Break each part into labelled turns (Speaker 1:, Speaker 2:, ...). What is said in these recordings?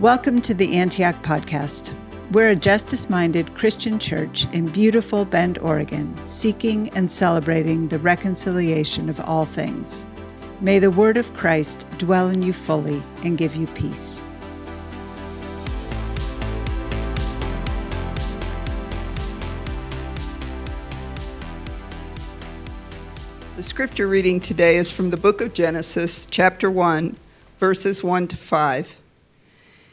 Speaker 1: Welcome to the Antioch Podcast. We're a justice minded Christian church in beautiful Bend, Oregon, seeking and celebrating the reconciliation of all things. May the word of Christ dwell in you fully and give you peace.
Speaker 2: The scripture reading today is from the book of Genesis, chapter 1, verses 1 to 5.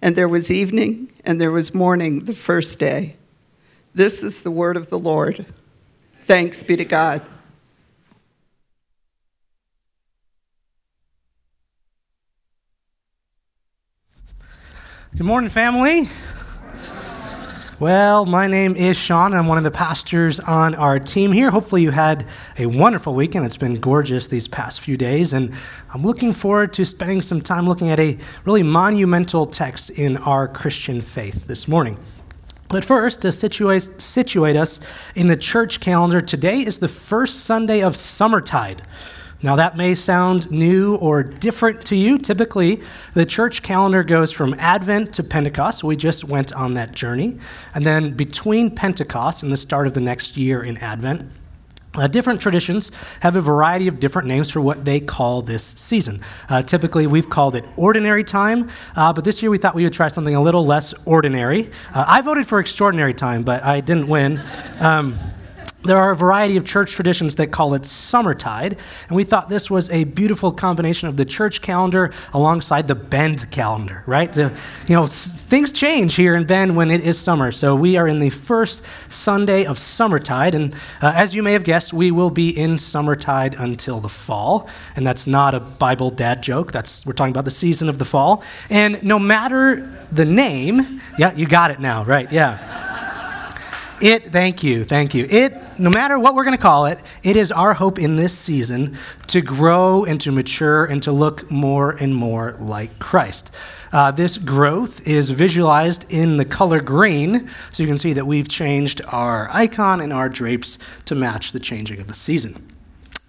Speaker 2: And there was evening, and there was morning the first day. This is the word of the Lord. Thanks be to God.
Speaker 3: Good morning, family. Well, my name is Sean. And I'm one of the pastors on our team here. Hopefully, you had a wonderful weekend. It's been gorgeous these past few days, and I'm looking forward to spending some time looking at a really monumental text in our Christian faith this morning. But first, to situate, situate us in the church calendar, today is the first Sunday of Summertide. Now, that may sound new or different to you. Typically, the church calendar goes from Advent to Pentecost. We just went on that journey. And then between Pentecost and the start of the next year in Advent, uh, different traditions have a variety of different names for what they call this season. Uh, typically, we've called it ordinary time, uh, but this year we thought we would try something a little less ordinary. Uh, I voted for extraordinary time, but I didn't win. Um, there are a variety of church traditions that call it summertide, and we thought this was a beautiful combination of the church calendar alongside the Bend calendar, right? So, you know, things change here in Bend when it is summer. So we are in the first Sunday of summertide, and uh, as you may have guessed, we will be in summertide until the fall. And that's not a Bible dad joke. That's we're talking about the season of the fall. And no matter the name, yeah, you got it now, right? Yeah. It, thank you, thank you. It, no matter what we're going to call it, it is our hope in this season to grow and to mature and to look more and more like Christ. Uh, this growth is visualized in the color green, so you can see that we've changed our icon and our drapes to match the changing of the season.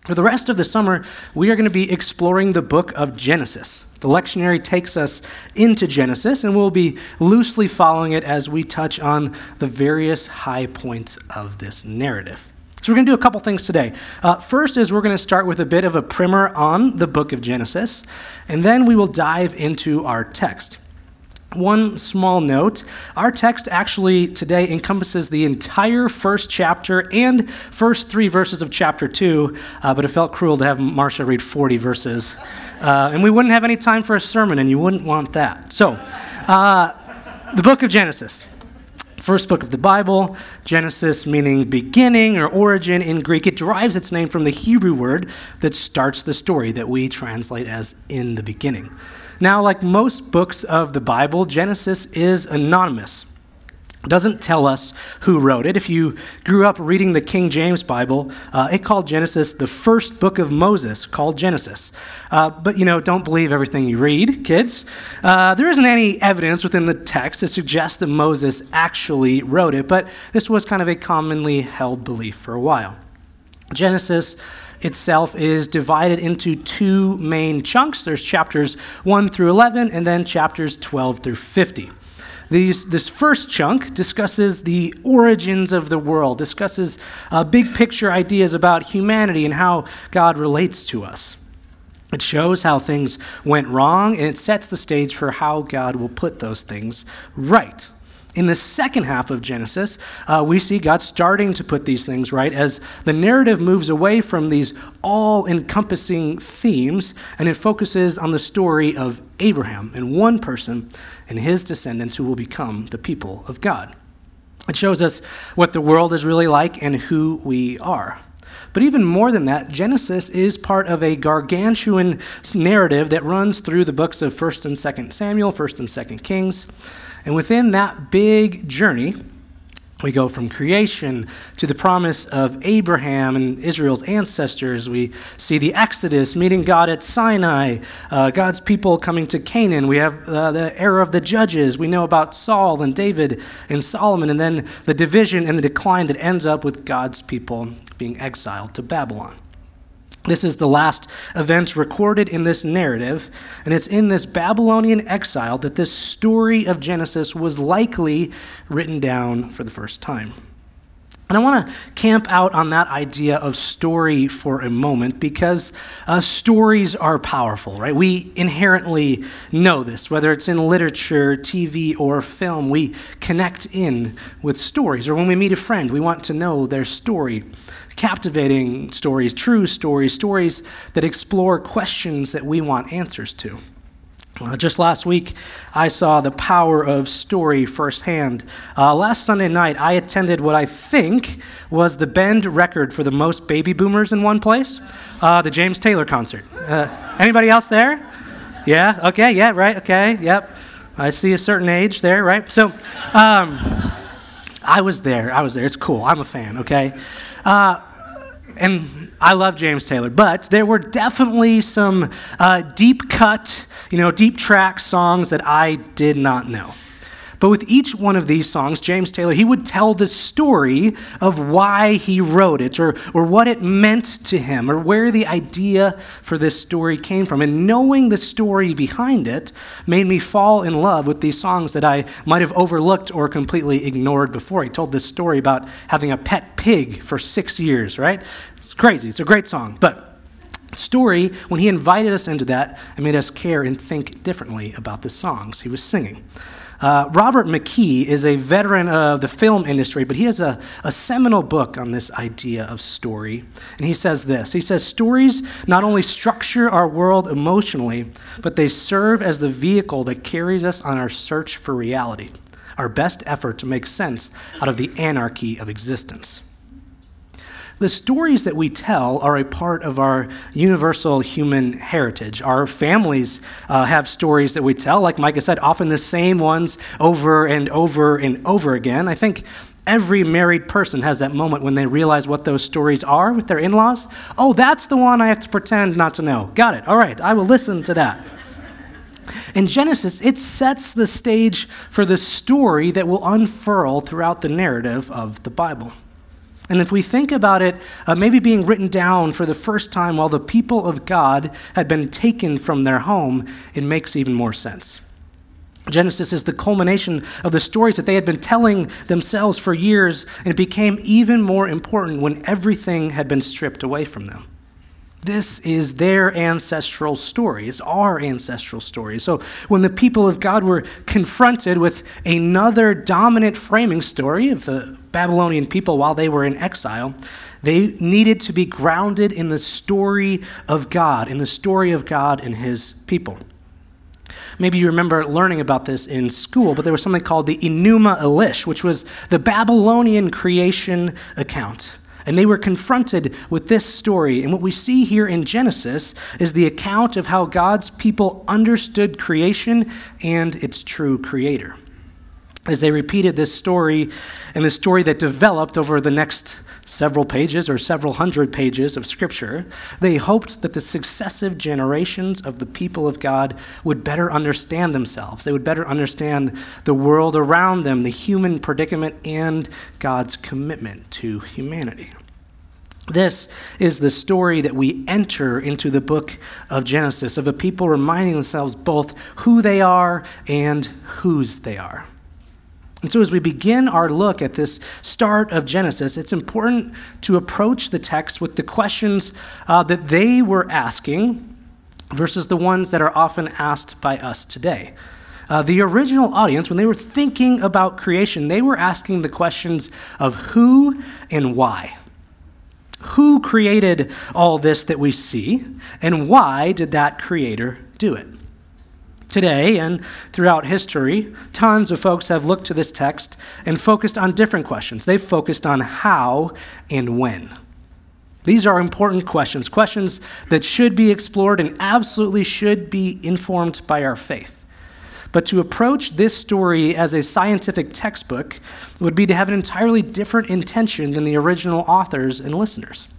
Speaker 3: For the rest of the summer, we are going to be exploring the book of Genesis. The lectionary takes us into Genesis, and we'll be loosely following it as we touch on the various high points of this narrative. So, we're going to do a couple things today. Uh, first is we're going to start with a bit of a primer on the book of Genesis, and then we will dive into our text. One small note our text actually today encompasses the entire first chapter and first three verses of chapter two, uh, but it felt cruel to have Marcia read 40 verses. Uh, and we wouldn't have any time for a sermon, and you wouldn't want that. So, uh, the book of Genesis. First book of the Bible, Genesis meaning beginning or origin in Greek. It derives its name from the Hebrew word that starts the story that we translate as in the beginning. Now, like most books of the Bible, Genesis is anonymous. Doesn't tell us who wrote it. If you grew up reading the King James Bible, uh, it called Genesis the first book of Moses, called Genesis. Uh, but you know, don't believe everything you read, kids. Uh, there isn't any evidence within the text to suggest that Moses actually wrote it, but this was kind of a commonly held belief for a while. Genesis itself is divided into two main chunks. There's chapters 1 through 11, and then chapters 12 through 50. These, this first chunk discusses the origins of the world, discusses uh, big picture ideas about humanity and how God relates to us. It shows how things went wrong, and it sets the stage for how God will put those things right. In the second half of Genesis, uh, we see God starting to put these things right as the narrative moves away from these all encompassing themes and it focuses on the story of Abraham and one person and his descendants who will become the people of God. It shows us what the world is really like and who we are. But even more than that, Genesis is part of a gargantuan narrative that runs through the books of 1st and 2nd Samuel, 1st and 2nd Kings. And within that big journey, we go from creation to the promise of Abraham and Israel's ancestors. We see the Exodus, meeting God at Sinai, uh, God's people coming to Canaan. We have uh, the era of the judges. We know about Saul and David and Solomon, and then the division and the decline that ends up with God's people being exiled to Babylon. This is the last event recorded in this narrative, and it's in this Babylonian exile that this story of Genesis was likely written down for the first time. And I want to camp out on that idea of story for a moment because uh, stories are powerful, right? We inherently know this, whether it's in literature, TV, or film. We connect in with stories. Or when we meet a friend, we want to know their story captivating stories, true stories, stories that explore questions that we want answers to. Uh, just last week, I saw the power of story firsthand. Uh, last Sunday night, I attended what I think was the bend record for the most baby boomers in one place uh, the James Taylor concert. Uh, anybody else there? Yeah, okay, yeah, right, okay, yep. I see a certain age there, right? So, um, I was there. I was there. It's cool. I'm a fan, okay? Uh, and I love James Taylor, but there were definitely some uh, deep cut, you know, deep track songs that I did not know. But with each one of these songs, James Taylor, he would tell the story of why he wrote it or, or what it meant to him or where the idea for this story came from. And knowing the story behind it made me fall in love with these songs that I might have overlooked or completely ignored before. He told this story about having a pet pig for six years, right? It's crazy. It's a great song. But story, when he invited us into that, it made us care and think differently about the songs he was singing. Uh, Robert McKee is a veteran of the film industry, but he has a, a seminal book on this idea of story. And he says this He says, Stories not only structure our world emotionally, but they serve as the vehicle that carries us on our search for reality, our best effort to make sense out of the anarchy of existence. The stories that we tell are a part of our universal human heritage. Our families uh, have stories that we tell, like Micah said, often the same ones over and over and over again. I think every married person has that moment when they realize what those stories are with their in laws. Oh, that's the one I have to pretend not to know. Got it. All right, I will listen to that. In Genesis, it sets the stage for the story that will unfurl throughout the narrative of the Bible. And if we think about it, uh, maybe being written down for the first time while the people of God had been taken from their home, it makes even more sense. Genesis is the culmination of the stories that they had been telling themselves for years, and it became even more important when everything had been stripped away from them. This is their ancestral story. It's our ancestral story. So when the people of God were confronted with another dominant framing story of the Babylonian people while they were in exile, they needed to be grounded in the story of God, in the story of God and his people. Maybe you remember learning about this in school, but there was something called the Enuma Elish, which was the Babylonian creation account. And they were confronted with this story. And what we see here in Genesis is the account of how God's people understood creation and its true creator. As they repeated this story and the story that developed over the next several pages or several hundred pages of Scripture, they hoped that the successive generations of the people of God would better understand themselves. They would better understand the world around them, the human predicament, and God's commitment to humanity. This is the story that we enter into the book of Genesis of a people reminding themselves both who they are and whose they are. And so, as we begin our look at this start of Genesis, it's important to approach the text with the questions uh, that they were asking versus the ones that are often asked by us today. Uh, the original audience, when they were thinking about creation, they were asking the questions of who and why. Who created all this that we see, and why did that creator do it? Today and throughout history, tons of folks have looked to this text and focused on different questions. They've focused on how and when. These are important questions, questions that should be explored and absolutely should be informed by our faith. But to approach this story as a scientific textbook would be to have an entirely different intention than the original authors and listeners.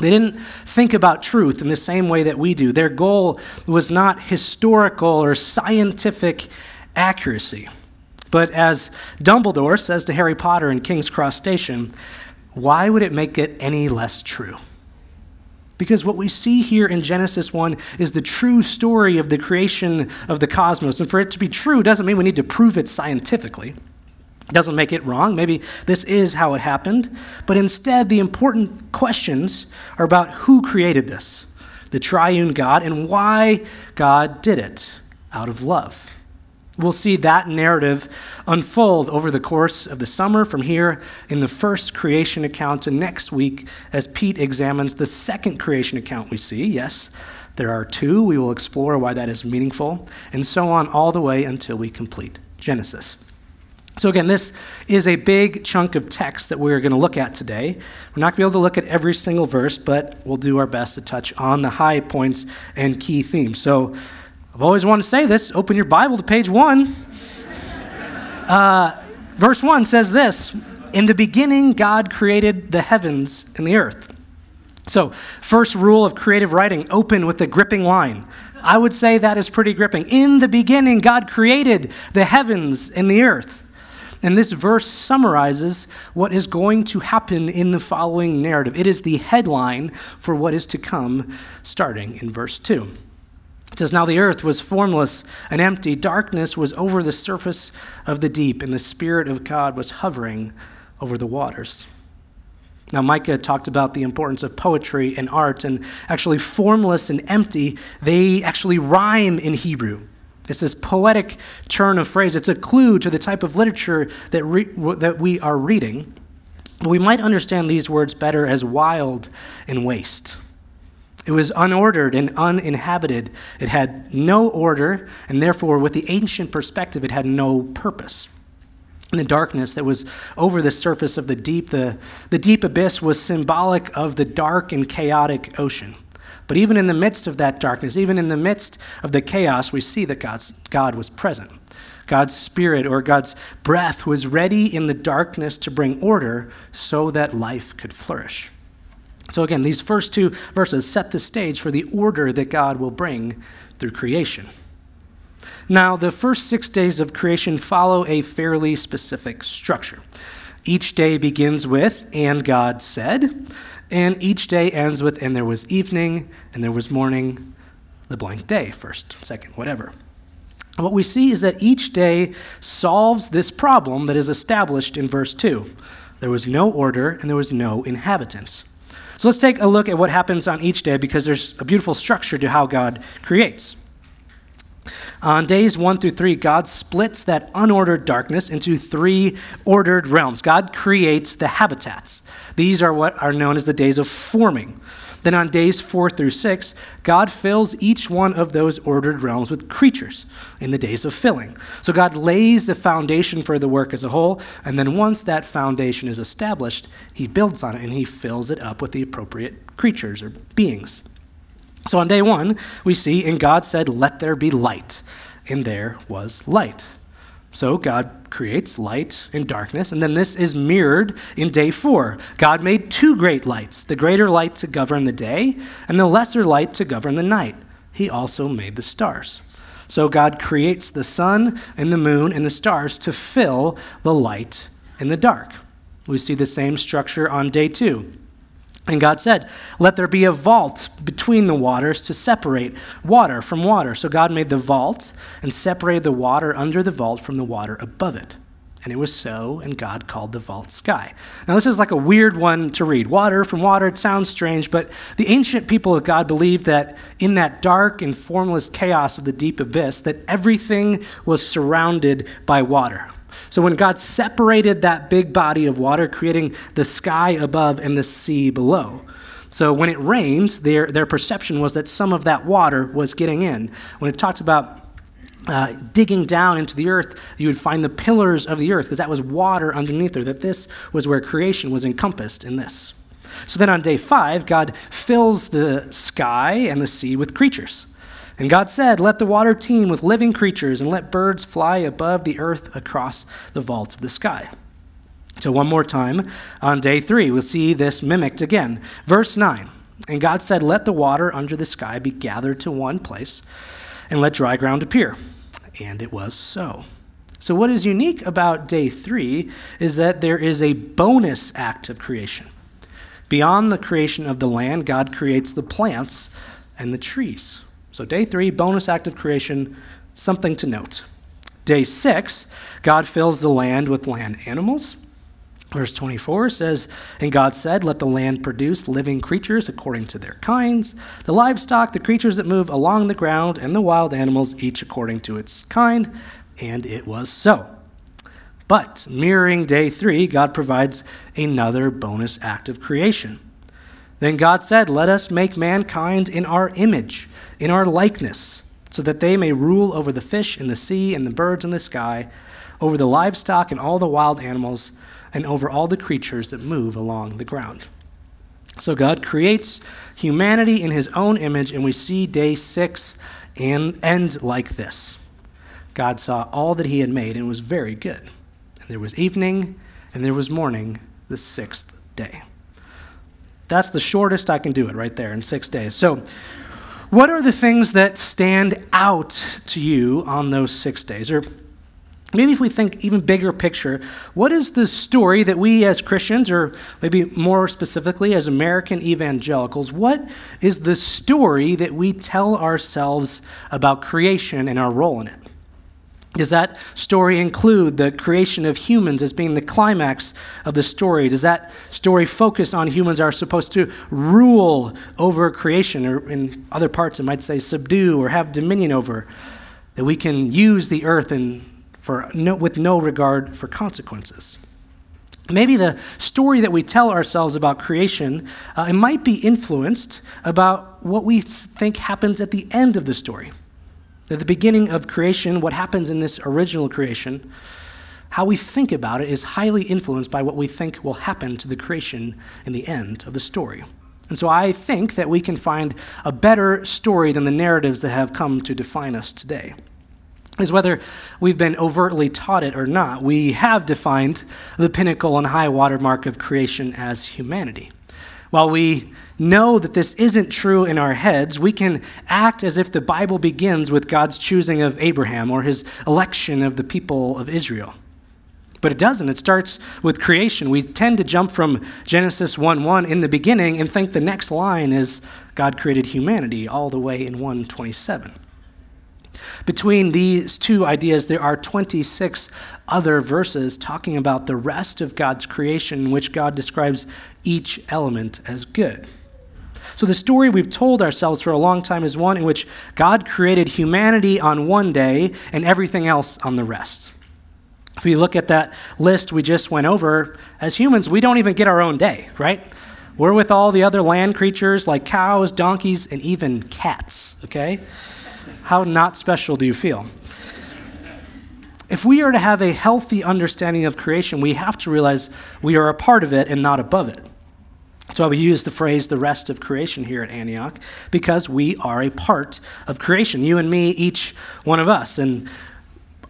Speaker 3: They didn't think about truth in the same way that we do. Their goal was not historical or scientific accuracy. But as Dumbledore says to Harry Potter in King's Cross Station, why would it make it any less true? Because what we see here in Genesis 1 is the true story of the creation of the cosmos. And for it to be true doesn't mean we need to prove it scientifically. Doesn't make it wrong. Maybe this is how it happened. But instead, the important questions are about who created this, the triune God, and why God did it out of love. We'll see that narrative unfold over the course of the summer from here in the first creation account to next week as Pete examines the second creation account we see. Yes, there are two. We will explore why that is meaningful, and so on all the way until we complete Genesis. So, again, this is a big chunk of text that we're going to look at today. We're not going to be able to look at every single verse, but we'll do our best to touch on the high points and key themes. So, I've always wanted to say this. Open your Bible to page one. Uh, verse one says this In the beginning, God created the heavens and the earth. So, first rule of creative writing open with a gripping line. I would say that is pretty gripping. In the beginning, God created the heavens and the earth. And this verse summarizes what is going to happen in the following narrative. It is the headline for what is to come, starting in verse 2. It says, Now the earth was formless and empty. Darkness was over the surface of the deep, and the Spirit of God was hovering over the waters. Now, Micah talked about the importance of poetry and art, and actually, formless and empty, they actually rhyme in Hebrew. It's this poetic turn of phrase. It's a clue to the type of literature that, re- that we are reading. But we might understand these words better as wild and waste. It was unordered and uninhabited. It had no order, and therefore, with the ancient perspective, it had no purpose. And the darkness that was over the surface of the deep, the, the deep abyss was symbolic of the dark and chaotic ocean. But even in the midst of that darkness, even in the midst of the chaos, we see that God's, God was present. God's spirit or God's breath was ready in the darkness to bring order so that life could flourish. So, again, these first two verses set the stage for the order that God will bring through creation. Now, the first six days of creation follow a fairly specific structure. Each day begins with, and God said, and each day ends with, and there was evening, and there was morning, the blank day, first, second, whatever. What we see is that each day solves this problem that is established in verse 2. There was no order, and there was no inhabitants. So let's take a look at what happens on each day because there's a beautiful structure to how God creates. On days one through three, God splits that unordered darkness into three ordered realms. God creates the habitats. These are what are known as the days of forming. Then on days four through six, God fills each one of those ordered realms with creatures in the days of filling. So God lays the foundation for the work as a whole, and then once that foundation is established, he builds on it and he fills it up with the appropriate creatures or beings. So on day one, we see, and God said, Let there be light. And there was light. So God creates light and darkness, and then this is mirrored in day four. God made two great lights the greater light to govern the day, and the lesser light to govern the night. He also made the stars. So God creates the sun and the moon and the stars to fill the light and the dark. We see the same structure on day two. And God said, Let there be a vault between the waters to separate water from water. So God made the vault and separated the water under the vault from the water above it. And it was so, and God called the vault sky. Now, this is like a weird one to read. Water from water, it sounds strange, but the ancient people of God believed that in that dark and formless chaos of the deep abyss, that everything was surrounded by water. So when God separated that big body of water, creating the sky above and the sea below. So when it rains, their, their perception was that some of that water was getting in. When it talks about uh, digging down into the earth, you would find the pillars of the earth, because that was water underneath there, that this was where creation was encompassed in this. So then on day five, God fills the sky and the sea with creatures. And God said, Let the water teem with living creatures, and let birds fly above the earth across the vault of the sky. So, one more time, on day three, we'll see this mimicked again. Verse 9 And God said, Let the water under the sky be gathered to one place, and let dry ground appear. And it was so. So, what is unique about day three is that there is a bonus act of creation. Beyond the creation of the land, God creates the plants and the trees. So, day three, bonus act of creation, something to note. Day six, God fills the land with land animals. Verse 24 says, And God said, Let the land produce living creatures according to their kinds, the livestock, the creatures that move along the ground, and the wild animals, each according to its kind. And it was so. But mirroring day three, God provides another bonus act of creation. Then God said, Let us make mankind in our image in our likeness, so that they may rule over the fish in the sea and the birds in the sky, over the livestock and all the wild animals, and over all the creatures that move along the ground. So God creates humanity in his own image, and we see day six and end like this. God saw all that he had made and was very good. And there was evening and there was morning the sixth day. That's the shortest I can do it right there in six days. So what are the things that stand out to you on those six days? Or maybe if we think even bigger picture, what is the story that we as Christians, or maybe more specifically as American evangelicals, what is the story that we tell ourselves about creation and our role in it? Does that story include the creation of humans as being the climax of the story? Does that story focus on humans are supposed to rule over creation, or in other parts it might say subdue or have dominion over? That we can use the earth and for no, with no regard for consequences. Maybe the story that we tell ourselves about creation, uh, it might be influenced about what we think happens at the end of the story. At the beginning of creation, what happens in this original creation, how we think about it is highly influenced by what we think will happen to the creation in the end of the story. And so I think that we can find a better story than the narratives that have come to define us today. Is whether we've been overtly taught it or not, we have defined the pinnacle and high watermark of creation as humanity. While we know that this isn't true in our heads, we can act as if the Bible begins with God's choosing of Abraham or his election of the people of Israel. But it doesn't. It starts with creation. We tend to jump from Genesis 1 1 in the beginning and think the next line is God created humanity all the way in 127. Between these two ideas, there are 26 other verses talking about the rest of God's creation, in which God describes each element as good. So, the story we've told ourselves for a long time is one in which God created humanity on one day and everything else on the rest. If we look at that list we just went over, as humans, we don't even get our own day, right? We're with all the other land creatures like cows, donkeys, and even cats, okay? How not special do you feel? If we are to have a healthy understanding of creation, we have to realize we are a part of it and not above it. So we use the phrase the rest of creation here at Antioch because we are a part of creation. You and me, each one of us. And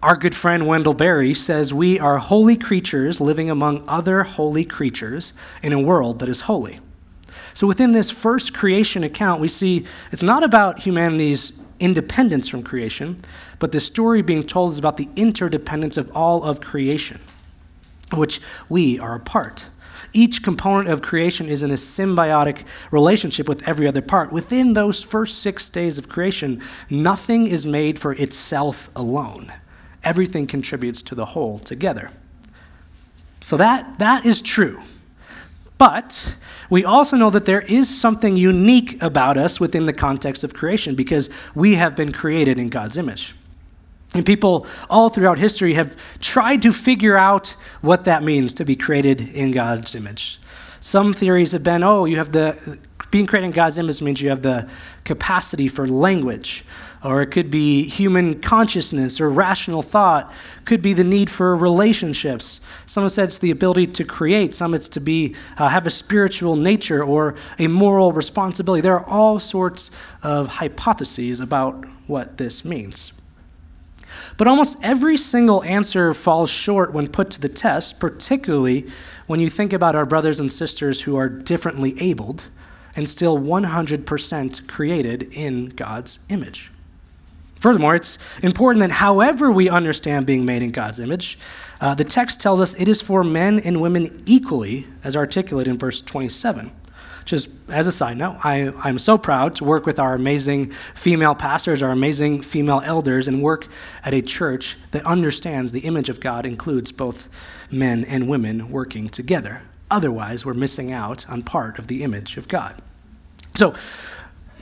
Speaker 3: our good friend Wendell Berry says we are holy creatures living among other holy creatures in a world that is holy. So within this first creation account, we see it's not about humanity's independence from creation, but the story being told is about the interdependence of all of creation, which we are a part. Each component of creation is in a symbiotic relationship with every other part. Within those first six days of creation, nothing is made for itself alone. Everything contributes to the whole together. So that, that is true. But we also know that there is something unique about us within the context of creation because we have been created in God's image. And people all throughout history have tried to figure out what that means to be created in God's image. Some theories have been, oh, you have the being created in God's image means you have the capacity for language, or it could be human consciousness or rational thought, could be the need for relationships. Some have said it's the ability to create, some it's to be uh, have a spiritual nature or a moral responsibility. There are all sorts of hypotheses about what this means. But almost every single answer falls short when put to the test, particularly when you think about our brothers and sisters who are differently abled and still 100% created in God's image. Furthermore, it's important that however we understand being made in God's image, uh, the text tells us it is for men and women equally, as articulated in verse 27. Just as a side note, I, I'm so proud to work with our amazing female pastors, our amazing female elders, and work at a church that understands the image of God includes both men and women working together. Otherwise, we're missing out on part of the image of God. So,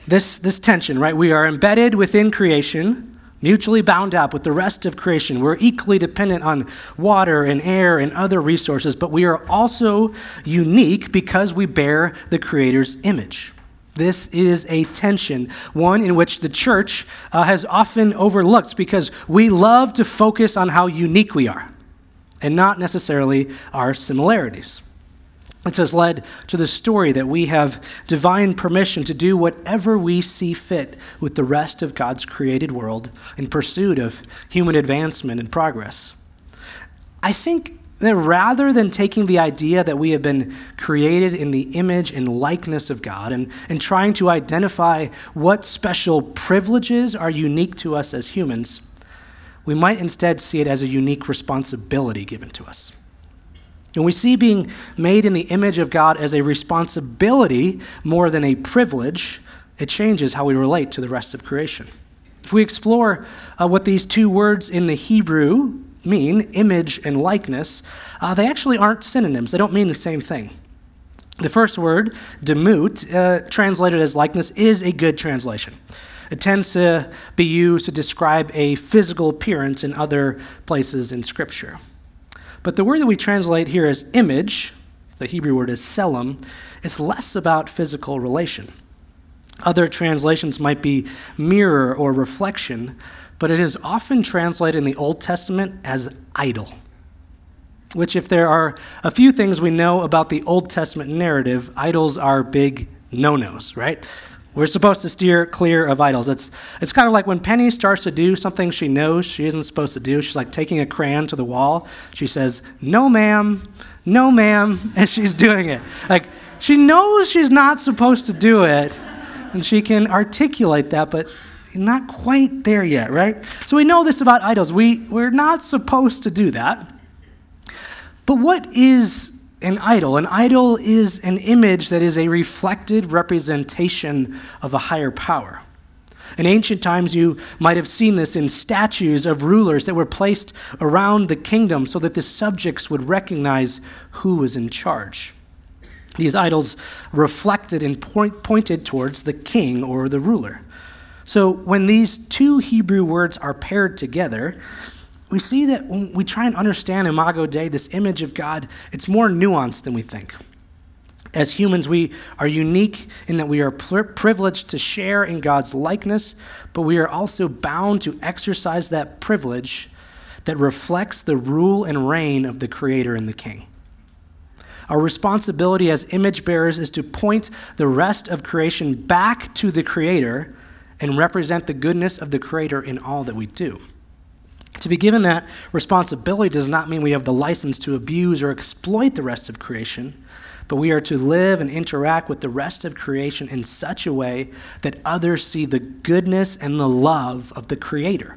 Speaker 3: this, this tension, right? We are embedded within creation, mutually bound up with the rest of creation. We're equally dependent on water and air and other resources, but we are also unique because we bear the Creator's image. This is a tension, one in which the church uh, has often overlooked because we love to focus on how unique we are and not necessarily our similarities. This has led to the story that we have divine permission to do whatever we see fit with the rest of God's created world in pursuit of human advancement and progress. I think that rather than taking the idea that we have been created in the image and likeness of God and, and trying to identify what special privileges are unique to us as humans, we might instead see it as a unique responsibility given to us. And we see being made in the image of God as a responsibility more than a privilege, it changes how we relate to the rest of creation. If we explore uh, what these two words in the Hebrew mean, image and likeness, uh, they actually aren't synonyms. They don't mean the same thing. The first word, demut, uh, translated as likeness, is a good translation. It tends to be used to describe a physical appearance in other places in Scripture. But the word that we translate here as image, the Hebrew word is tselem, is less about physical relation. Other translations might be mirror or reflection, but it is often translated in the Old Testament as idol. Which, if there are a few things we know about the Old Testament narrative, idols are big no nos, right? We're supposed to steer clear of idols. It's, it's kind of like when Penny starts to do something she knows she isn't supposed to do. She's like taking a crayon to the wall. She says, No, ma'am, no, ma'am, and she's doing it. Like, she knows she's not supposed to do it, and she can articulate that, but not quite there yet, right? So we know this about idols. We, we're not supposed to do that. But what is an idol. An idol is an image that is a reflected representation of a higher power. In ancient times, you might have seen this in statues of rulers that were placed around the kingdom so that the subjects would recognize who was in charge. These idols reflected and point, pointed towards the king or the ruler. So when these two Hebrew words are paired together, we see that when we try and understand Imago Dei, this image of God, it's more nuanced than we think. As humans, we are unique in that we are privileged to share in God's likeness, but we are also bound to exercise that privilege that reflects the rule and reign of the Creator and the King. Our responsibility as image bearers is to point the rest of creation back to the Creator and represent the goodness of the Creator in all that we do. To be given that responsibility does not mean we have the license to abuse or exploit the rest of creation, but we are to live and interact with the rest of creation in such a way that others see the goodness and the love of the Creator.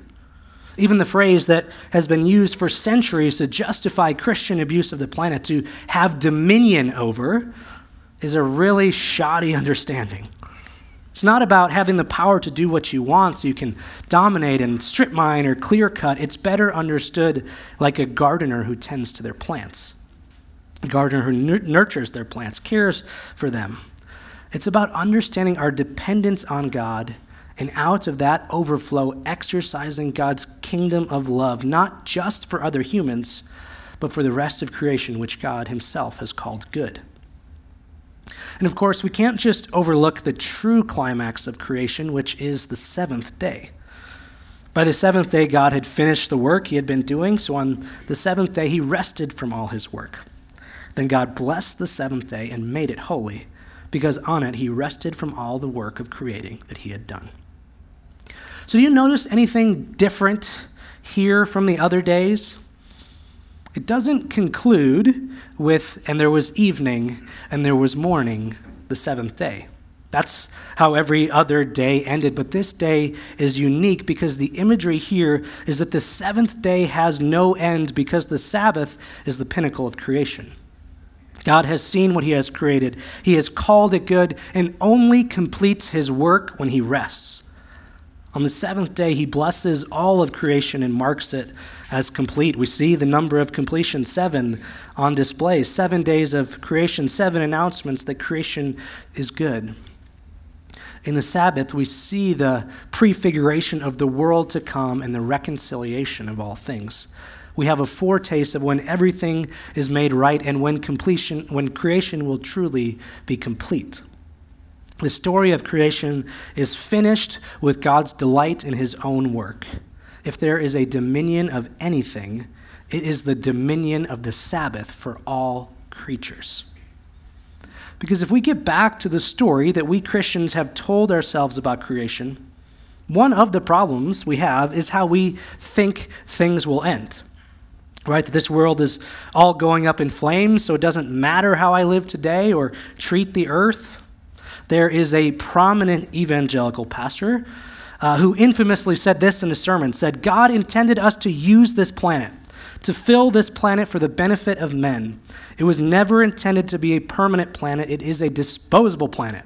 Speaker 3: Even the phrase that has been used for centuries to justify Christian abuse of the planet, to have dominion over, is a really shoddy understanding. It's not about having the power to do what you want so you can dominate and strip mine or clear cut. It's better understood like a gardener who tends to their plants, a gardener who nurtures their plants, cares for them. It's about understanding our dependence on God and out of that overflow, exercising God's kingdom of love, not just for other humans, but for the rest of creation, which God Himself has called good. And of course, we can't just overlook the true climax of creation, which is the seventh day. By the seventh day, God had finished the work he had been doing, so on the seventh day, he rested from all his work. Then God blessed the seventh day and made it holy, because on it he rested from all the work of creating that he had done. So, do you notice anything different here from the other days? It doesn't conclude with, and there was evening, and there was morning, the seventh day. That's how every other day ended. But this day is unique because the imagery here is that the seventh day has no end because the Sabbath is the pinnacle of creation. God has seen what he has created, he has called it good, and only completes his work when he rests. On the seventh day, he blesses all of creation and marks it as complete. We see the number of completion, seven, on display. Seven days of creation, seven announcements that creation is good. In the Sabbath, we see the prefiguration of the world to come and the reconciliation of all things. We have a foretaste of when everything is made right and when completion, when creation will truly be complete. The story of creation is finished with God's delight in his own work. If there is a dominion of anything, it is the dominion of the Sabbath for all creatures. Because if we get back to the story that we Christians have told ourselves about creation, one of the problems we have is how we think things will end. Right? That this world is all going up in flames, so it doesn't matter how I live today or treat the earth there is a prominent evangelical pastor uh, who infamously said this in a sermon said god intended us to use this planet to fill this planet for the benefit of men. It was never intended to be a permanent planet. It is a disposable planet.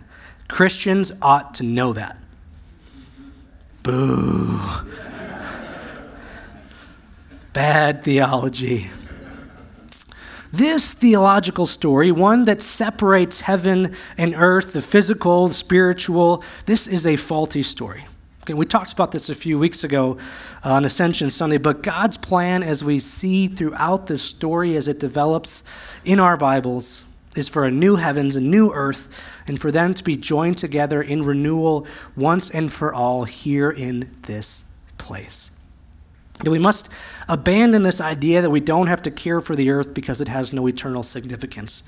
Speaker 3: Christians ought to know that. Boo. Bad theology. This theological story, one that separates heaven and earth, the physical, the spiritual, this is a faulty story. We talked about this a few weeks ago uh, on Ascension Sunday, but God's plan, as we see throughout this story as it develops in our Bibles, is for a new heavens, a new earth, and for them to be joined together in renewal once and for all here in this place. We must abandon this idea that we don't have to care for the earth because it has no eternal significance.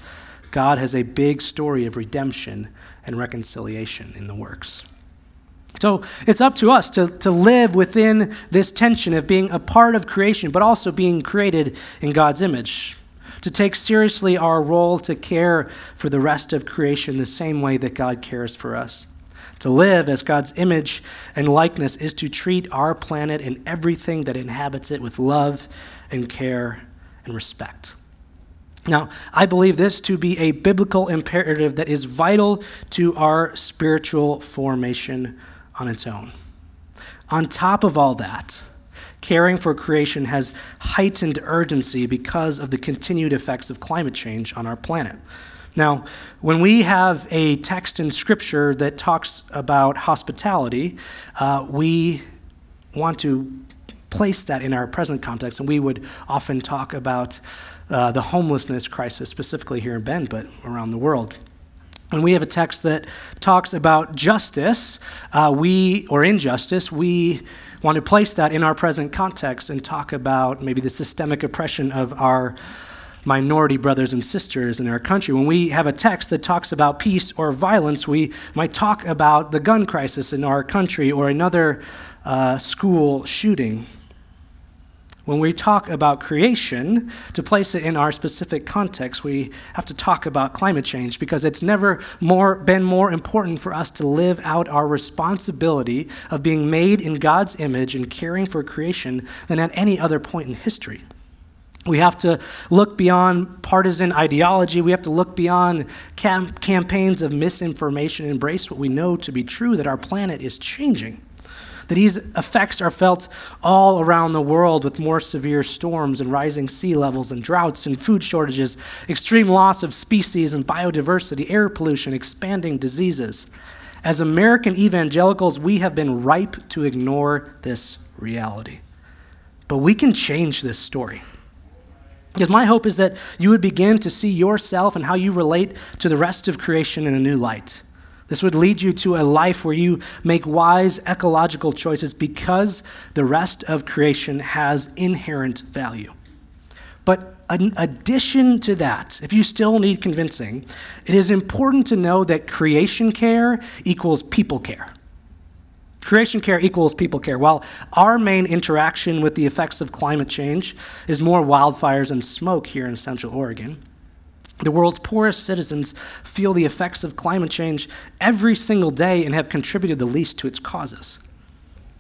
Speaker 3: God has a big story of redemption and reconciliation in the works. So it's up to us to, to live within this tension of being a part of creation, but also being created in God's image. To take seriously our role to care for the rest of creation the same way that God cares for us. To live as God's image and likeness is to treat our planet and everything that inhabits it with love and care and respect. Now, I believe this to be a biblical imperative that is vital to our spiritual formation on its own. On top of all that, caring for creation has heightened urgency because of the continued effects of climate change on our planet. Now, when we have a text in Scripture that talks about hospitality, uh, we want to place that in our present context, and we would often talk about uh, the homelessness crisis, specifically here in Bend, but around the world. When we have a text that talks about justice, uh, we or injustice, we want to place that in our present context and talk about maybe the systemic oppression of our minority brothers and sisters in our country. When we have a text that talks about peace or violence, we might talk about the gun crisis in our country or another uh, school shooting. When we talk about creation, to place it in our specific context, we have to talk about climate change because it's never more, been more important for us to live out our responsibility of being made in God's image and caring for creation than at any other point in history. We have to look beyond partisan ideology. We have to look beyond cam- campaigns of misinformation and embrace what we know to be true that our planet is changing. That these effects are felt all around the world with more severe storms and rising sea levels and droughts and food shortages, extreme loss of species and biodiversity, air pollution, expanding diseases. As American evangelicals, we have been ripe to ignore this reality. But we can change this story. Because my hope is that you would begin to see yourself and how you relate to the rest of creation in a new light. This would lead you to a life where you make wise ecological choices because the rest of creation has inherent value. But in addition to that, if you still need convincing, it is important to know that creation care equals people care. Creation care equals people care. While our main interaction with the effects of climate change is more wildfires and smoke here in Central Oregon, the world's poorest citizens feel the effects of climate change every single day and have contributed the least to its causes.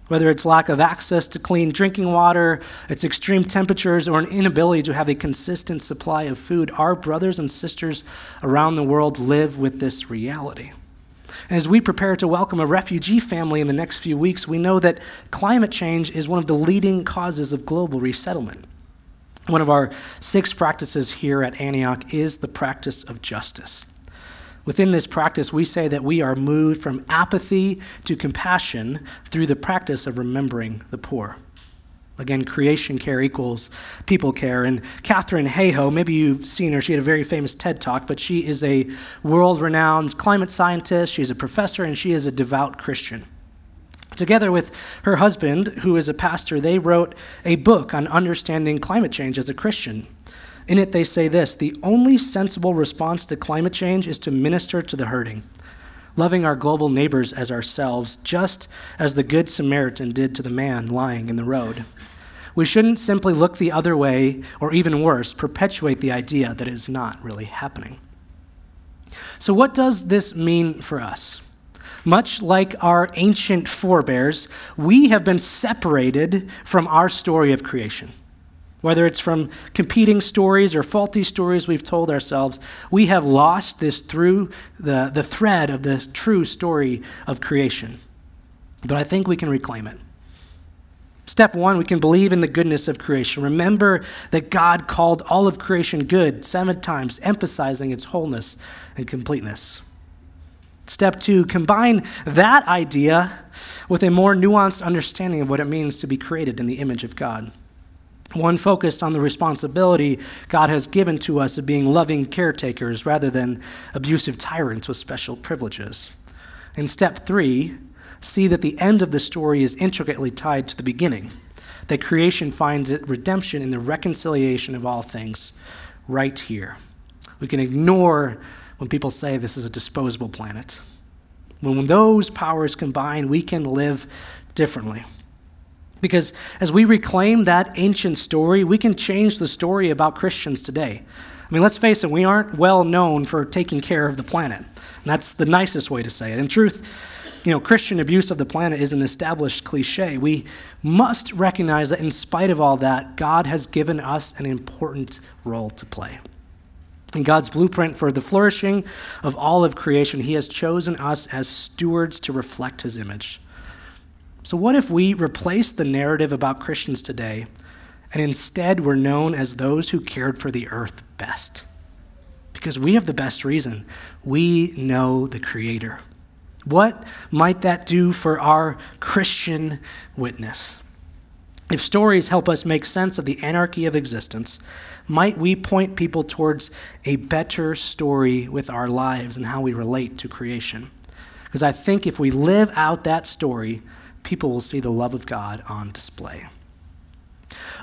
Speaker 3: Whether it's lack of access to clean drinking water, its extreme temperatures, or an inability to have a consistent supply of food, our brothers and sisters around the world live with this reality. And as we prepare to welcome a refugee family in the next few weeks, we know that climate change is one of the leading causes of global resettlement. One of our six practices here at Antioch is the practice of justice. Within this practice, we say that we are moved from apathy to compassion through the practice of remembering the poor. Again, creation care equals people care. And Katharine Hayhoe, maybe you've seen her, she had a very famous TED talk, but she is a world renowned climate scientist, she's a professor, and she is a devout Christian. Together with her husband, who is a pastor, they wrote a book on understanding climate change as a Christian. In it, they say this the only sensible response to climate change is to minister to the hurting, loving our global neighbors as ourselves, just as the Good Samaritan did to the man lying in the road. We shouldn't simply look the other way, or even worse, perpetuate the idea that it is not really happening. So, what does this mean for us? Much like our ancient forebears, we have been separated from our story of creation. Whether it's from competing stories or faulty stories we've told ourselves, we have lost this through the, the thread of the true story of creation. But I think we can reclaim it. Step one, we can believe in the goodness of creation. Remember that God called all of creation good seven times, emphasizing its wholeness and completeness. Step two, combine that idea with a more nuanced understanding of what it means to be created in the image of God. One focused on the responsibility God has given to us of being loving caretakers rather than abusive tyrants with special privileges. In step three, see that the end of the story is intricately tied to the beginning, that creation finds its redemption in the reconciliation of all things right here. We can ignore when people say this is a disposable planet. When those powers combine, we can live differently. Because as we reclaim that ancient story, we can change the story about Christians today. I mean, let's face it, we aren't well known for taking care of the planet. And that's the nicest way to say it. In truth, you know, Christian abuse of the planet is an established cliche. We must recognize that in spite of all that, God has given us an important role to play. In God's blueprint for the flourishing of all of creation, He has chosen us as stewards to reflect His image. So, what if we replace the narrative about Christians today and instead we're known as those who cared for the earth best? Because we have the best reason. We know the Creator. What might that do for our Christian witness? If stories help us make sense of the anarchy of existence, might we point people towards a better story with our lives and how we relate to creation? Because I think if we live out that story, people will see the love of God on display.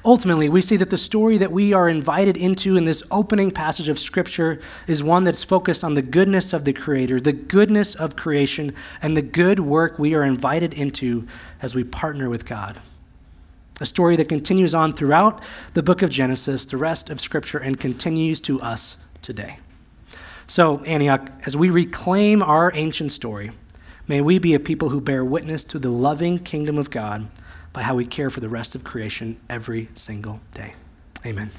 Speaker 3: Ultimately, we see that the story that we are invited into in this opening passage of Scripture is one that's focused on the goodness of the Creator, the goodness of creation, and the good work we are invited into as we partner with God. A story that continues on throughout the book of Genesis, the rest of Scripture, and continues to us today. So, Antioch, as we reclaim our ancient story, May we be a people who bear witness to the loving kingdom of God by how we care for the rest of creation every single day. Amen.